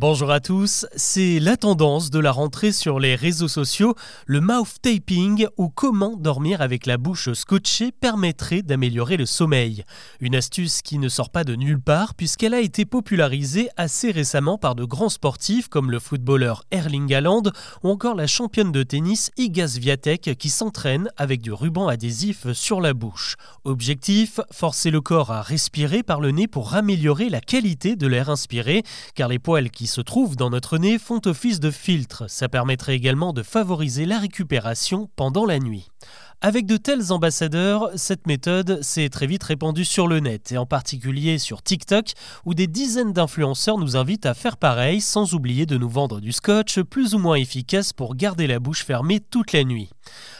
Bonjour à tous, c'est la tendance de la rentrée sur les réseaux sociaux, le mouth taping ou comment dormir avec la bouche scotchée permettrait d'améliorer le sommeil. Une astuce qui ne sort pas de nulle part puisqu'elle a été popularisée assez récemment par de grands sportifs comme le footballeur Erling Haaland ou encore la championne de tennis Iga Swiatek qui s'entraîne avec du ruban adhésif sur la bouche. Objectif, forcer le corps à respirer par le nez pour améliorer la qualité de l'air inspiré car les poils qui se trouvent dans notre nez font office de filtre. Ça permettrait également de favoriser la récupération pendant la nuit. Avec de tels ambassadeurs, cette méthode s'est très vite répandue sur le net, et en particulier sur TikTok, où des dizaines d'influenceurs nous invitent à faire pareil, sans oublier de nous vendre du scotch plus ou moins efficace pour garder la bouche fermée toute la nuit.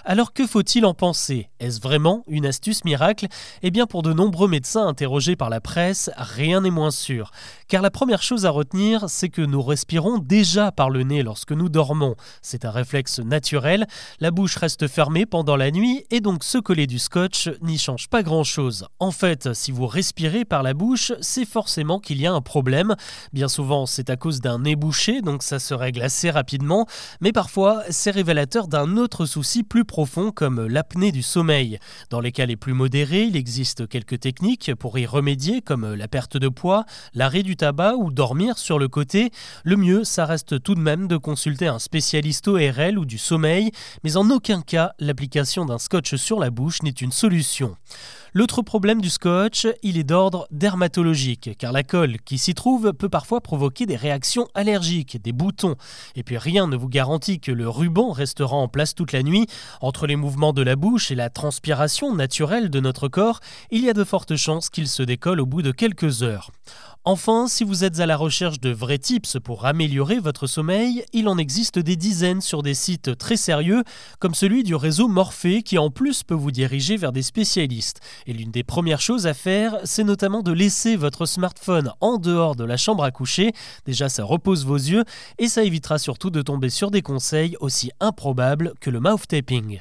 Alors que faut-il en penser? Est-ce vraiment une astuce miracle? Eh bien pour de nombreux médecins interrogés par la presse, rien n'est moins sûr. Car la première chose à retenir, c'est que nous respirons déjà par le nez lorsque nous dormons. C'est un réflexe naturel, la bouche reste fermée pendant la nuit et donc se coller du scotch n'y change pas grand-chose. En fait, si vous respirez par la bouche, c'est forcément qu'il y a un problème. Bien souvent, c'est à cause d'un nez bouché, donc ça se règle assez rapidement, mais parfois, c'est révélateur d'un autre souci plus profond comme l'apnée du sommeil. Dans les cas les plus modérés, il existe quelques techniques pour y remédier comme la perte de poids, l'arrêt du tabac ou dormir sur le côté. Le mieux, ça reste tout de même de consulter un spécialiste ORL ou du sommeil, mais en aucun cas l'application d'un scotch sur la bouche n'est une solution. L'autre problème du scotch, il est d'ordre dermatologique, car la colle qui s'y trouve peut parfois provoquer des réactions allergiques, des boutons. Et puis rien ne vous garantit que le ruban restera en place toute la nuit. Entre les mouvements de la bouche et la transpiration naturelle de notre corps, il y a de fortes chances qu'il se décolle au bout de quelques heures. Enfin, si vous êtes à la recherche de vrais tips pour améliorer votre sommeil, il en existe des dizaines sur des sites très sérieux, comme celui du réseau Morphée, qui en plus peut vous diriger vers des spécialistes. Et l'une des premières choses à faire, c'est notamment de laisser votre smartphone en dehors de la chambre à coucher. Déjà, ça repose vos yeux et ça évitera surtout de tomber sur des conseils aussi improbables que le mouth taping.